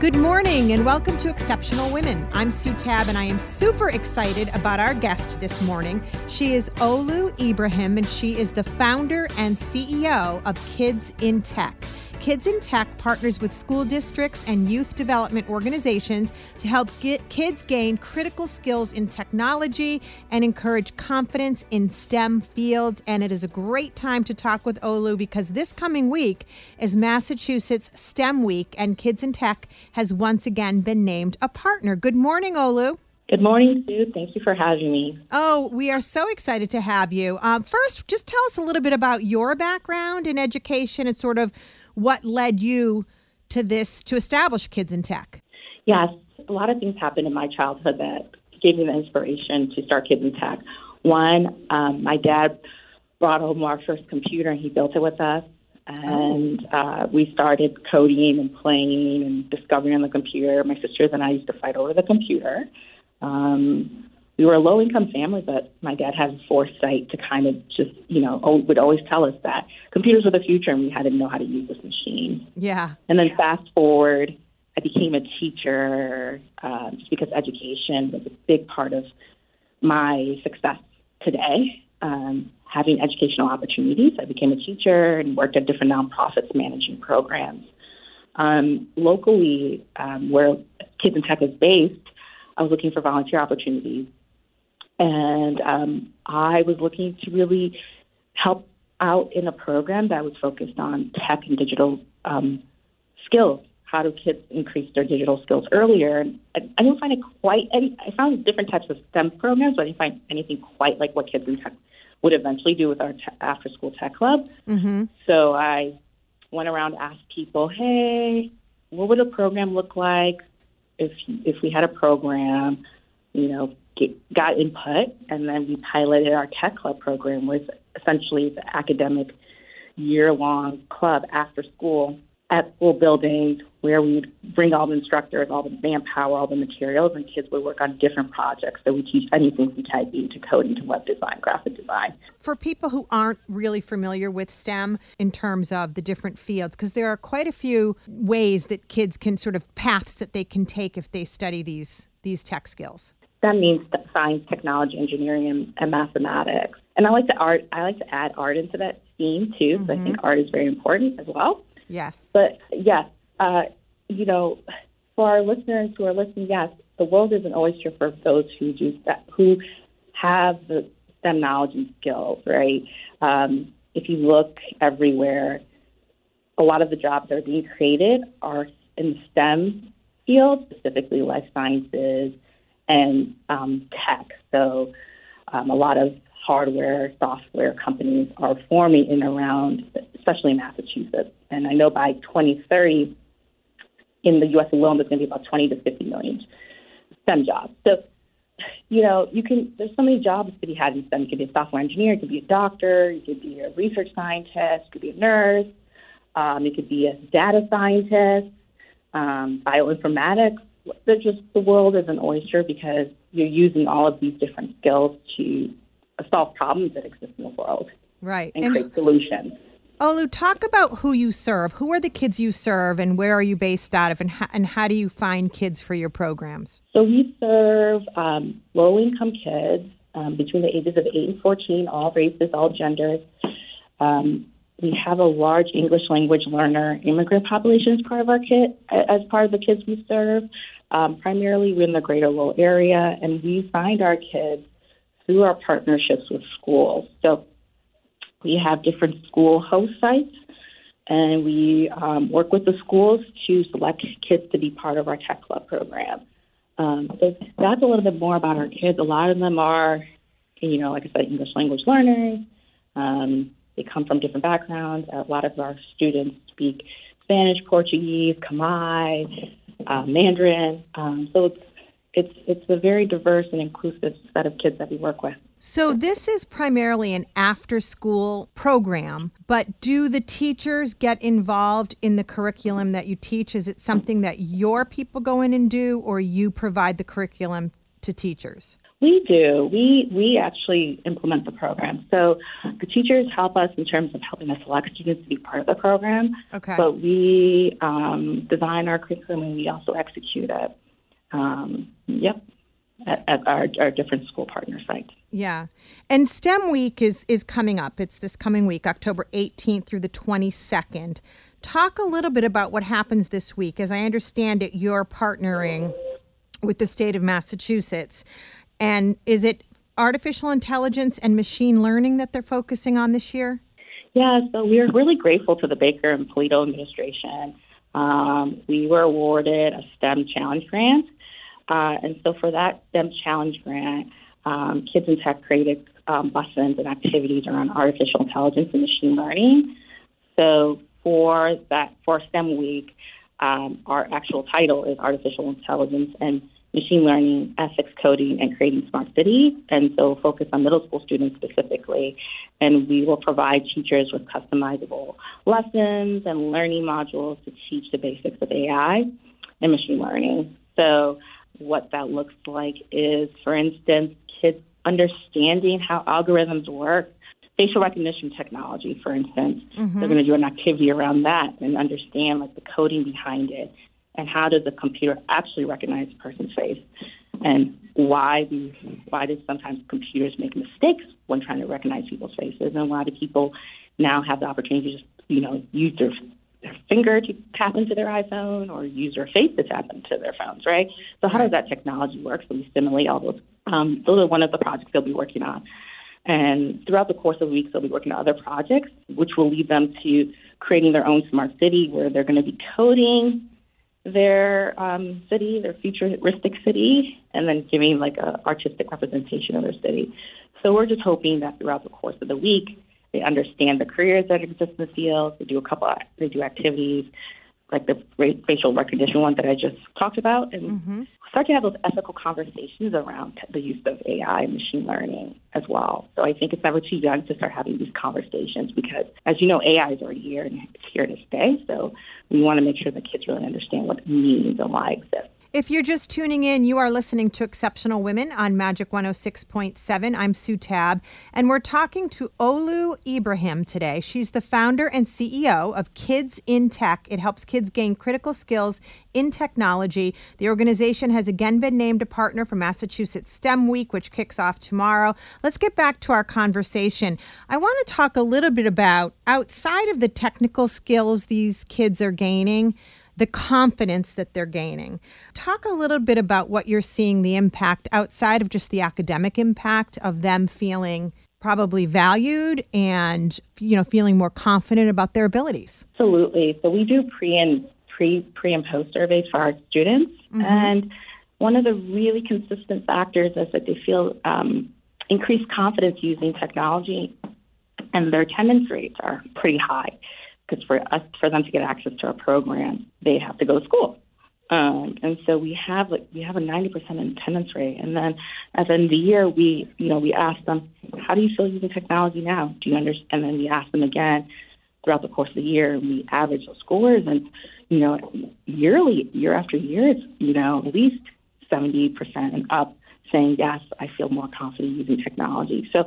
Good morning and welcome to Exceptional Women. I'm Sue Tabb and I am super excited about our guest this morning. She is Olu Ibrahim and she is the founder and CEO of Kids in Tech. Kids in Tech partners with school districts and youth development organizations to help get kids gain critical skills in technology and encourage confidence in STEM fields. And it is a great time to talk with Olu because this coming week is Massachusetts STEM Week, and Kids in Tech has once again been named a partner. Good morning, Olu. Good morning, Sue. Thank you for having me. Oh, we are so excited to have you. Um, first, just tell us a little bit about your background in education and sort of what led you to this to establish Kids in Tech. Yes, a lot of things happened in my childhood that gave me the inspiration to start Kids in Tech. One, um, my dad brought home our first computer and he built it with us. And uh, we started coding and playing and discovering on the computer. My sisters and I used to fight over the computer. Um, we were a low income family, but my dad had foresight to kind of just, you know, would always tell us that computers were the future and we had to know how to use this machine. Yeah. And then fast forward, I became a teacher uh, just because education was a big part of my success today. Um, having educational opportunities, I became a teacher and worked at different nonprofits managing programs. Um, locally, um, where Kids in Tech is based, I was looking for volunteer opportunities and um, I was looking to really help out in a program that was focused on tech and digital um, skills. How do kids increase their digital skills earlier? And I, I didn't find it quite. Any, I found different types of STEM programs, but I didn't find anything quite like what Kids in Tech would eventually do with our te- after-school tech club. Mm-hmm. So I went around asked people, "Hey, what would a program look like if if we had a program?" You know, get, got input, and then we piloted our tech club program, was essentially the academic year-long club after school at school buildings where we would bring all the instructors, all the manpower, all the materials, and kids would work on different projects. So we teach anything from typing to coding to web design, graphic design. For people who aren't really familiar with STEM in terms of the different fields, because there are quite a few ways that kids can sort of paths that they can take if they study these these tech skills. That means science, technology, engineering, and, and mathematics. And I like to art. I like to add art into that theme too, because Mm-hmm. I think art is very important as well. Yes. But yes, uh, you know, for our listeners who are listening, yes, the world is an oyster for those who do that, who have the STEM knowledge and skills. Right? Um, if you look everywhere, a lot of the jobs that are being created are in the STEM field, specifically life sciences and um, tech. So um, a lot of hardware, software companies are forming in around, especially in Massachusetts. And I know by 2030, in the U.S. alone, there's going to be about 20 to 50 million STEM jobs. So, you know, you can. There's so many jobs to be had in STEM. You could be a software engineer, you could be a doctor, you could be a research scientist, you could be a nurse, um, you could be a data scientist, um, bioinformatics. There's just the world is an oyster because you're using all of these different skills to solve problems that exist in the world Right. and And create solutions. Olu, talk about who you serve. Who are the kids you serve, and where are you based out of, and how, and how do you find kids for your programs? So we serve um, low income kids um, between the ages of 8 and 14, all races, all genders. Um, we have a large English language learner immigrant population as part of our kit, as part of the kids we serve. Um, primarily, we're in the Greater Lowell area, and we find our kids through our partnerships with schools. So we have different school host sites, and we um, work with the schools to select kids to be part of our Tech Club program. Um, so that's a little bit more about our kids. A lot of them are, you know, like I said, English language learners. Um, they come from different backgrounds. A lot of our students speak Spanish, Portuguese, Khmer, uh, Mandarin. Um, so it's it's it's a very diverse and inclusive set of kids that we work with. So this is primarily an after-school program, but do the teachers get involved in the curriculum that you teach? Is it something that your people go in and do, or you provide the curriculum to teachers? We do. We we actually implement the program. So the teachers help us in terms of helping us select students to be part of the program. Okay. But we um, design our curriculum and we also execute it. Um, yep. At, at our, our different school partner sites. Yeah. And STEM week is is coming up. It's this coming week, October 18th through the 22nd. Talk a little bit about what happens this week. As I understand it, you're partnering with the state of Massachusetts. And is it artificial intelligence and machine learning that they're focusing on this year? Yeah, so we're really grateful to the Baker and Polito administration. Um, we were awarded a STEM challenge grant. Uh, and so for that STEM challenge grant, um, Kids in Tech created um, lessons and activities around artificial intelligence and machine learning. So for that, for STEM week, um, our actual title is Artificial Intelligence and machine learning, ethics coding, and creating smart cities. And so focus on middle school students specifically. And we will provide teachers with customizable lessons and learning modules to teach the basics of AI and machine learning. So what that looks like is, for instance, kids understanding how algorithms work. Facial recognition technology, for instance, mm-hmm. they're going to do an activity around that and understand like the coding behind it and how does the computer actually recognize a person's face and why do why do sometimes computers make mistakes when trying to recognize people's faces and why do people now have the opportunity to just you know use their their finger to tap into their iPhone or use their face to tap into their phones, right? So how does that technology work? So we stimulate all those. Um, those are one of the projects they'll be working on. And throughout the course of the they'll be working on other projects, which will lead them to creating their own smart city where they're going to be coding their um, city, their futuristic city, and then giving like a artistic representation of their city. So we're just hoping that throughout the course of the week, they understand the careers that exist in the field. They do a couple, of, they do activities like the facial recognition one that I just talked about, and mm-hmm. Start to have those ethical conversations around the use of AI and machine learning as well. So I think it's never too young to start having these conversations because, as you know, AI is already here and it's here to stay. So we want to make sure the kids really understand what it means and why it exists. If you're just tuning in, you are listening to Exceptional Women on Magic 106.7. I'm Sue Tabb, and we're talking to Olu Ibrahim today. She's the founder and CEO of Kids in Tech. It helps kids gain critical skills in technology. The organization has again been named a partner for Massachusetts STEM Week, which kicks off tomorrow. Let's get back to our conversation. I want to talk a little bit about outside of the technical skills these kids are gaining the confidence that they're gaining. Talk a little bit about what you're seeing the impact outside of just the academic impact of them feeling probably valued and you know feeling more confident about their abilities. Absolutely. So we do pre and pre pre and post surveys for our students, mm-hmm. and one of the really consistent factors is that they feel um, increased confidence using technology, and their attendance rates are pretty high because for us for them to get access to our program, they have to go to school. Um, and so we have like we have a 90% attendance rate. And then at the end of the year, we you know we ask them, how do you feel using technology now? Do you understand? And then we ask them again throughout the course of the year. And We average those scores, and you know yearly, year after year, it's you know at least 70% and up saying, yes, I feel more confident using technology. So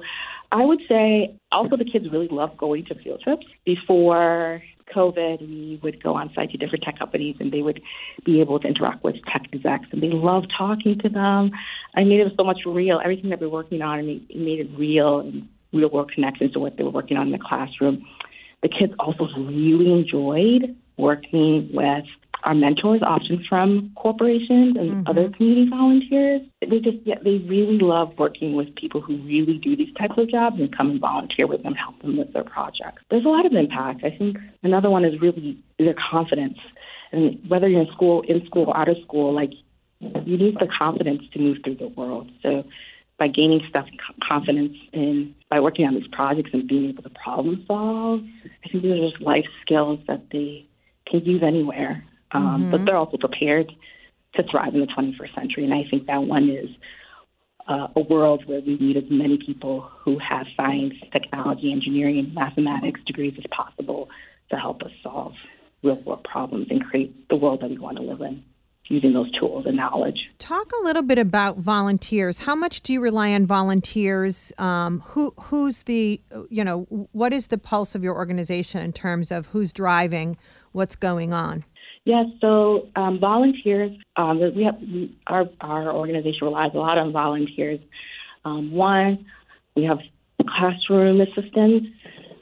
I would say also the kids really love going to field trips. Before COVID, we would go on site to different tech companies and they would be able to interact with tech execs and they love talking to them. I made it was so much real. Everything that we're working on, I made it real and real world connections to what they were working on in the classroom. The kids also really enjoyed working with our mentors, often from corporations and mm-hmm. other community volunteers. They just yeah, they really love working with people who really do these types of jobs and come and volunteer with them, help them with their projects. There's a lot of impact. I think another one is really their confidence. And whether you're in school, in school, out of school, like you need the confidence to move through the world. So by gaining stuff confidence in by working on these projects and being able to problem solve, I think these are just life skills that they can use anywhere um, mm-hmm. but they're also prepared to thrive in the 21st century. And I think that one is uh, a world where we need as many people who have science, technology, engineering, and mathematics degrees as possible to help us solve real world problems and create the world that we want to live in using those tools and knowledge. Talk a little bit about volunteers. How much do you rely on volunteers? Um, who who's the you know what is the pulse of your organization in terms of who's driving what's going on? Yes, so um, volunteers. Um, we have our our organization relies a lot on volunteers. Um, one, we have classroom assistants.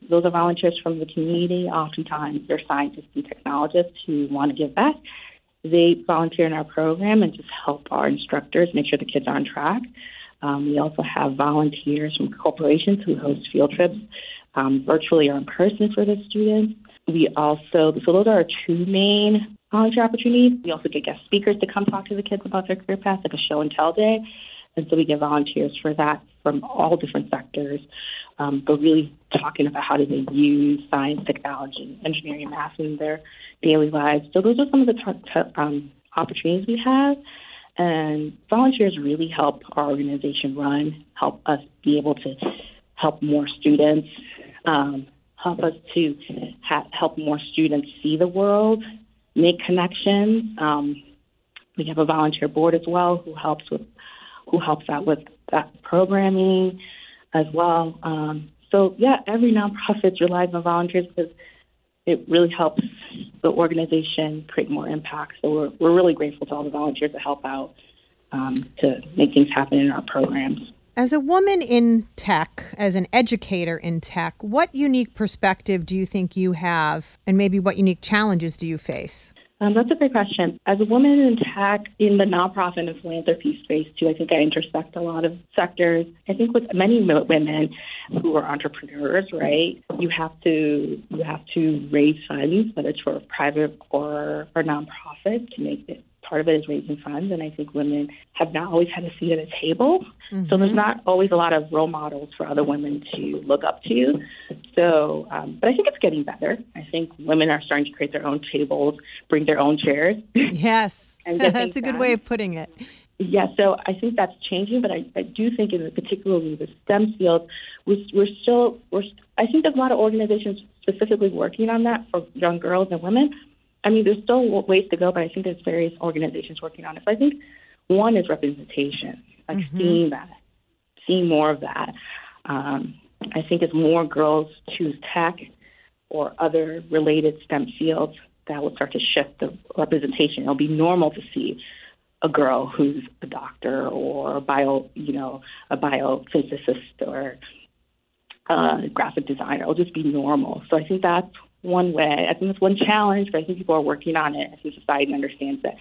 Those are volunteers from the community. Oftentimes, they're scientists and technologists who want to give back. They volunteer in our program and just help our instructors make sure the kids are on track. Um, we also have volunteers from corporations who host field trips um, virtually or in person for the students. We also, so those are our two main volunteer opportunities. We also get guest speakers to come talk to the kids about their career path, like a show and tell day. And so we get volunteers for that from all different sectors, um, but really talking about how do they use science, technology, engineering, and math in their daily lives. So those are some of the t- t- um, opportunities we have. And volunteers really help our organization run, help us be able to help more students, um, help us to ha- help more students see the world, make connections. Um, we have a volunteer board as well who helps with who helps out with that programming as well. Um, so yeah, every nonprofit relies on volunteers because it really helps the organization create more impact. So we're we're really grateful to all the volunteers that help out um, to make things happen in our programs. As a woman in tech, as an educator in tech, what unique perspective do you think you have, and maybe what unique challenges do you face? Um, that's a great question. As a woman in tech, in the nonprofit and philanthropy space too, I think I intersect a lot of sectors. I think with many women who are entrepreneurs, right, you have to you have to raise funds, whether it's for private or or nonprofit, to make it part of it is raising funds, and I think women have not always had a seat at a table. Mm-hmm. So there's not always a lot of role models for other women to look up to. So, um, but I think it's getting better. I think women are starting to create their own tables, bring their own chairs. Yes, that's a good done. way of putting it. Yeah, so I think that's changing, but I, I do think in particularly the STEM field, we're, we're still, we're, I think there's a lot of organizations specifically working on that for young girls and women I mean, there's still ways to go, but I think there's various organizations working on it. So I think one is representation, like mm-hmm. seeing that, seeing more of that. Um, I think as more girls choose tech or other related STEM fields, that will start to shift the representation. It'll be normal to see a girl who's a doctor or a bio, you know, a biophysicist or a graphic designer. It'll just be normal. So I think that's one way. I think it's one challenge, but I think people are working on it. I think society understands that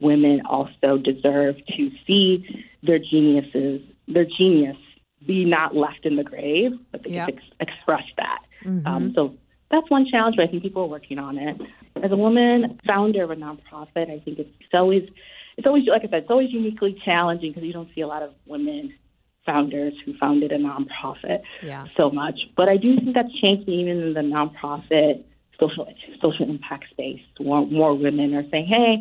women also deserve to see their geniuses, their genius, be not left in the grave, but they yep. can ex- express that. Mm-hmm. Um, so that's one challenge, but I think people are working on it. As a woman founder of a nonprofit, I think it's always it's always like I said, it's always uniquely challenging because you don't see a lot of women founders who founded a nonprofit yeah. so much. But I do think that's changing even in the nonprofit social social impact space. More, more women are saying, "Hey,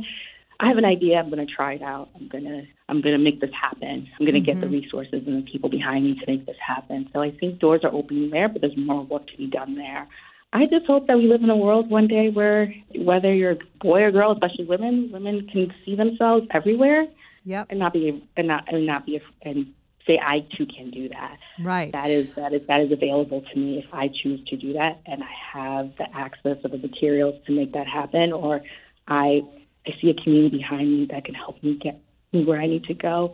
I have an idea. I'm going to try it out. I'm going to I'm going to make this happen. I'm going to mm-hmm. get the mm-hmm. resources and the people behind me to make this happen." So I think doors are opening there, but there's more work to be done there. I just hope that we live in a world one day where whether you're a boy or girl, especially women, women can see themselves everywhere Yep. and not be and not and not be and say I too can do that. Right. That is that is that is available to me if I choose to do that, and I have the access of the materials to make that happen, or I I see a community behind me that can help me get me where I need to go.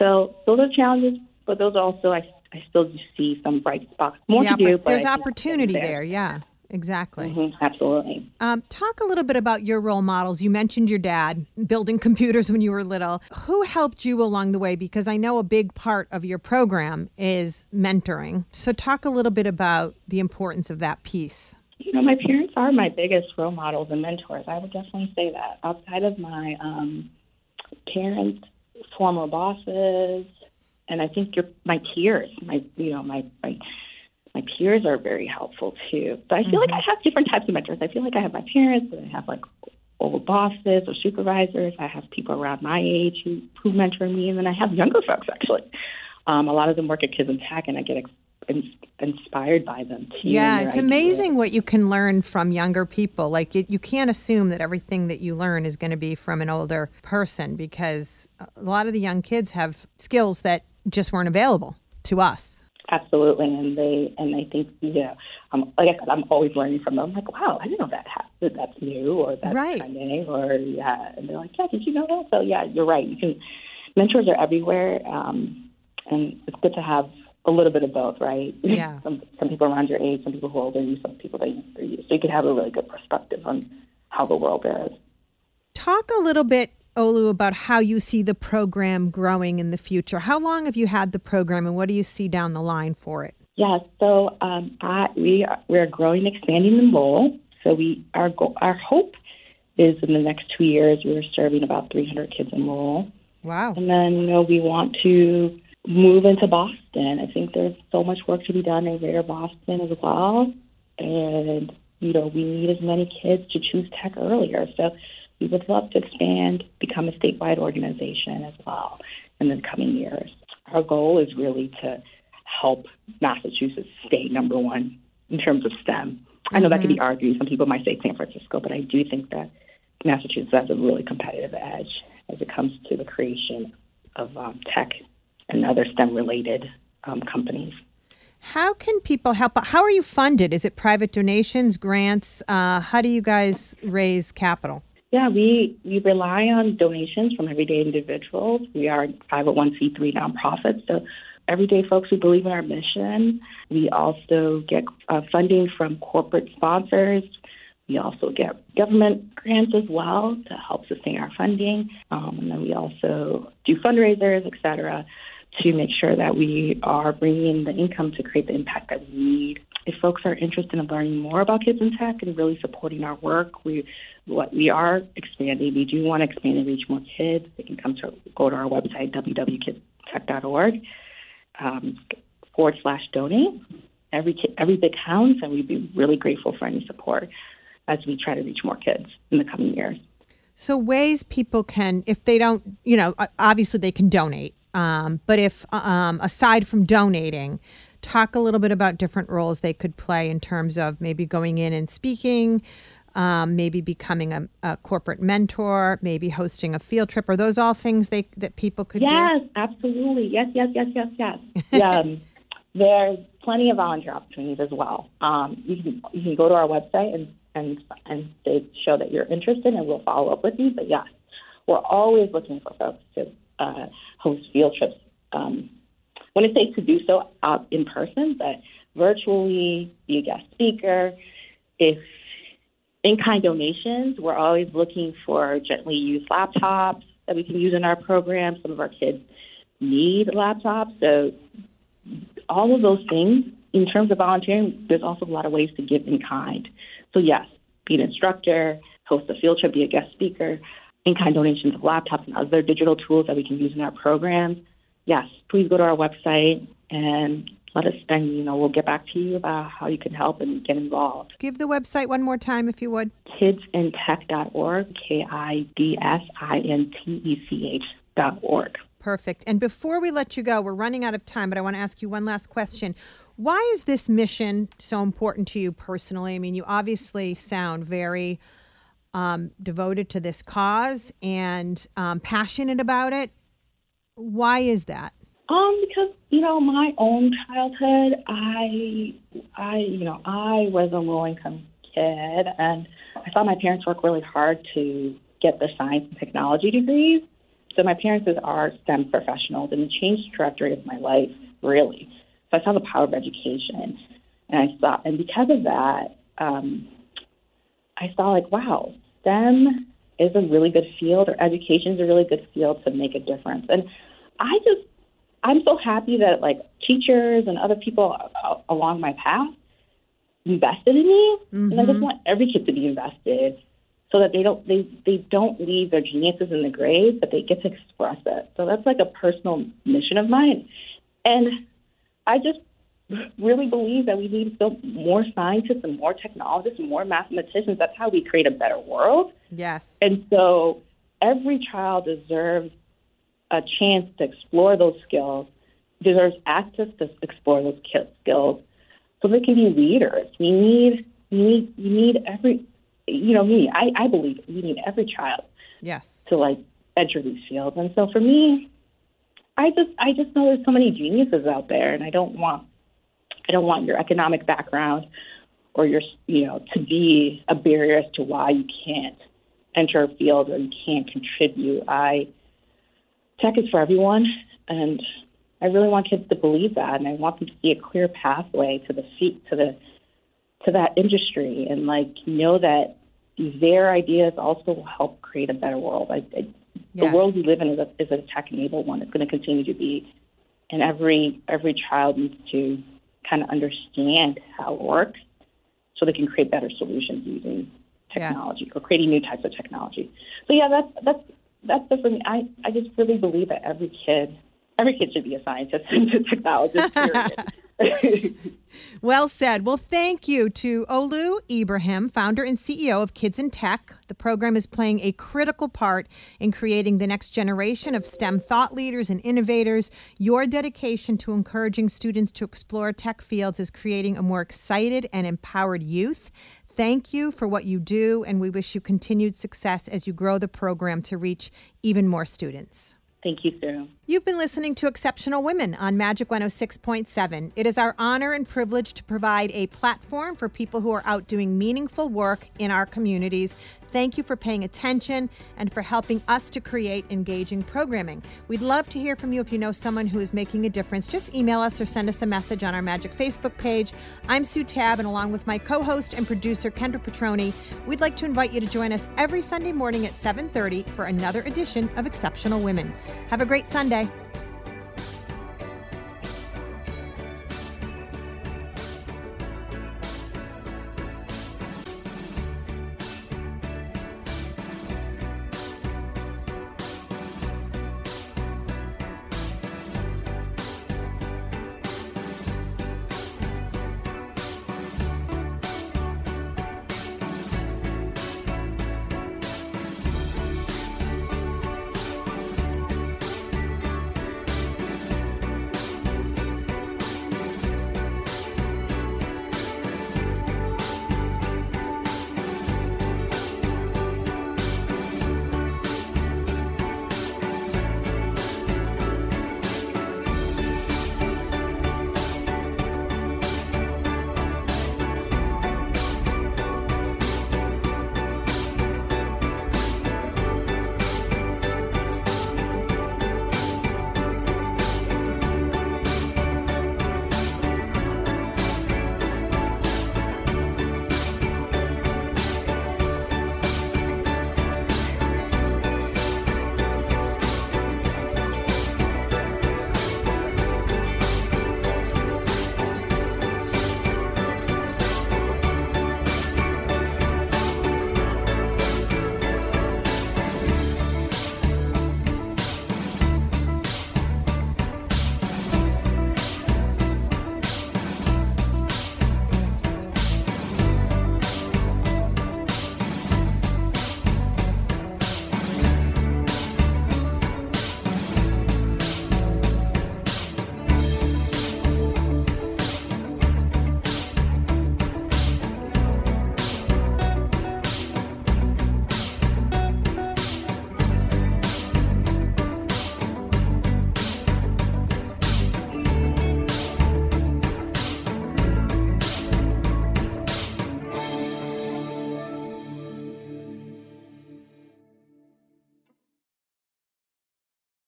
So those are challenges, but those also I I still do see some bright spots. More The to do, but there's opportunity it's there. Yeah, exactly. Mhm, absolutely. Um, talk a little bit about your role models. You mentioned your dad building computers when you were little. Who helped you along the way? Because I know a big part of your program is mentoring. So, talk a little bit about the importance of that piece. You know, my parents are my biggest role models and mentors. I would definitely say that. Outside of my um, parents, former bosses, and I think your my peers, my you know my my my peers are very helpful too. But I feel like I have different types of mentors. I feel like I have my parents, and I have like old bosses or supervisors. I have people around my age who who mentor me, and then I have younger folks actually. Um, a lot of them work at Kids in Tech, and I get ex- ins- inspired by them too. Yeah, it's ideas. amazing what you can learn from younger people. Like, it, you can't assume that everything that you learn is going to be from an older person because a lot of the young kids have skills that just weren't available to us. Absolutely, and they and I think yeah, um, like I said, I'm always learning from them. I'm like, wow, I didn't know that, ha- that that's new or that's Right. trending or yeah, and they're like, yeah, did you know that? So yeah, you're right. You can mentors are everywhere, um, and it's good to have a little bit of both, right? Yeah. some some people around your age, some people who are older than you, some people that are younger you, so you can have a really good perspective on how the world is. Talk a little bit, Olu, about how you see the program growing in the future. How long have you had the program, and what do you see down the line for it? Yeah, so um, I, we are, we're growing, expanding the role. So we our goal, our hope is in the next two years we're serving about 300 kids in Lowell, Wow. and then you know we want to move into Boston. I think there's so much work to be done in Greater Boston as well, and you know we need as many kids to choose tech earlier. So we would love to expand, become a statewide organization as well in the coming years. Our goal is really to help Massachusetts stay number one in terms of STEM. I know that could be argued. Some people might say San Francisco, but I do think that Massachusetts has a really competitive edge as it comes to the creation of um, tech and other STEM related um, companies. How can people help? How are you funded? Is it private donations, grants? Uh, how do you guys raise capital? Yeah, we, we rely on donations from everyday individuals. We are a 501c3 nonprofit, so everyday folks who believe in our mission. We also get uh, funding from corporate sponsors. We also get government grants as well to help sustain our funding. Um, and then we also do fundraisers, et cetera, to make sure that we are bringing in the income to create the impact that we need. If folks are interested in learning more about Kids in Tech and really supporting our work, we what we are expanding. We do want to expand and reach more kids. They can come to go to our website www.kidstech.org um, forward slash donate. Every ki- every bit counts, and we'd be really grateful for any support as we try to reach more kids in the coming years. So, ways people can, if they don't, you know, obviously they can donate. Um, but if, um, aside from donating, talk a little bit about different roles they could play in terms of maybe going in and speaking, um, maybe becoming a, a corporate mentor, maybe hosting a field trip. Are those all things they that people could do? Yes, absolutely. Yes, yes, yes, yes, yes. Um, there's plenty of volunteer opportunities as well. Um, you can you can go to our website and and and they show that you're interested, and we'll follow up with you. But yes, we're always looking for folks to uh, host field trips. Um, when it's safe to do so out in person, but virtually, be a guest speaker. If in kind donations, we're always looking for gently used laptops that we can use in our program. Some of our kids need laptops. So, all of those things, in terms of volunteering, there's also a lot of ways to give in kind. So, yes, be an instructor, host a field trip, be a guest speaker, in kind donations of laptops and other digital tools that we can use in our programs. Yes, please go to our website and let us, then you know, we'll get back to you about how you can help and get involved Give the website one more time if you would. kidsintech.org, K I D S I N T E C H dot org. Perfect. And before we let you go, we're running out of time, but I want to ask you one last question. Why is this mission so important to you personally? I mean, you obviously sound very um, devoted to this cause and um, passionate about it. Why is that? Um, because you know my own childhood, I, I, you know, I was a low income kid, and I saw my parents work really hard to get the science and technology degrees. So my parents are STEM professionals, and it changed the trajectory of my life really. So I saw the power of education, and I saw, and because of that, um, I saw like, wow, STEM is a really good field, or education is a really good field to make a difference. And I just, I'm so happy that like teachers and other people along my path invested in me, mm-hmm. and I just want every kid to be invested so that they don't they they don't leave their geniuses in the grave, but they get to express it. So that's like a personal mission of mine, and I just really believe that we need more scientists and more technologists and more mathematicians. That's how we create a better world. Yes. And so every child deserves a chance to explore those skills, deserves access to explore those skills, so they can be leaders. We need we need you need every you know me. I I believe we need every child. Yes. To like enter these fields, and so for me, I just I just know there's so many geniuses out there, and I don't want I don't want your economic background or your you know to be a barrier as to why you can't enter a field or you can't contribute. I tech is for everyone, and I really want kids to believe that, and I want them to see a clear pathway to the feet to the to that industry, and like know that their ideas also will help create a better world. I, I, yes. The world we live in is a, is a tech enabled one. It's going to continue to be, and every every child needs to kind of understand how it works, so they can create better solutions using technology yes. or creating new types of technology. So yeah, that's that's that's the for me. I I just really believe that every kid every kid should be a scientist and a technologist. Period. well said. Well, thank you to Olu Ibrahim, founder and CEO of Kids in Tech. The program is playing a critical part in creating the next generation of STEM thought leaders and innovators. Your dedication to encouraging students to explore tech fields is creating a more excited and empowered youth. Thank you for what you do, and we wish you continued success as you grow the program to reach even more students. Thank you, Sue. You've been listening to Exceptional Women on Magic 106.7. It is our honor and privilege to provide a platform for people who are out doing meaningful work in our communities Thank you for paying attention and for helping us to create engaging programming. We'd love to hear from you if you know someone who is making a difference. Just email us or send us a message on our Magic Facebook page. I'm Sue Tabb, and along with my co-host and producer Kendra Petroni, we'd like to invite you to join us every Sunday morning at 7:30 for another edition of Exceptional Women. Have a great Sunday.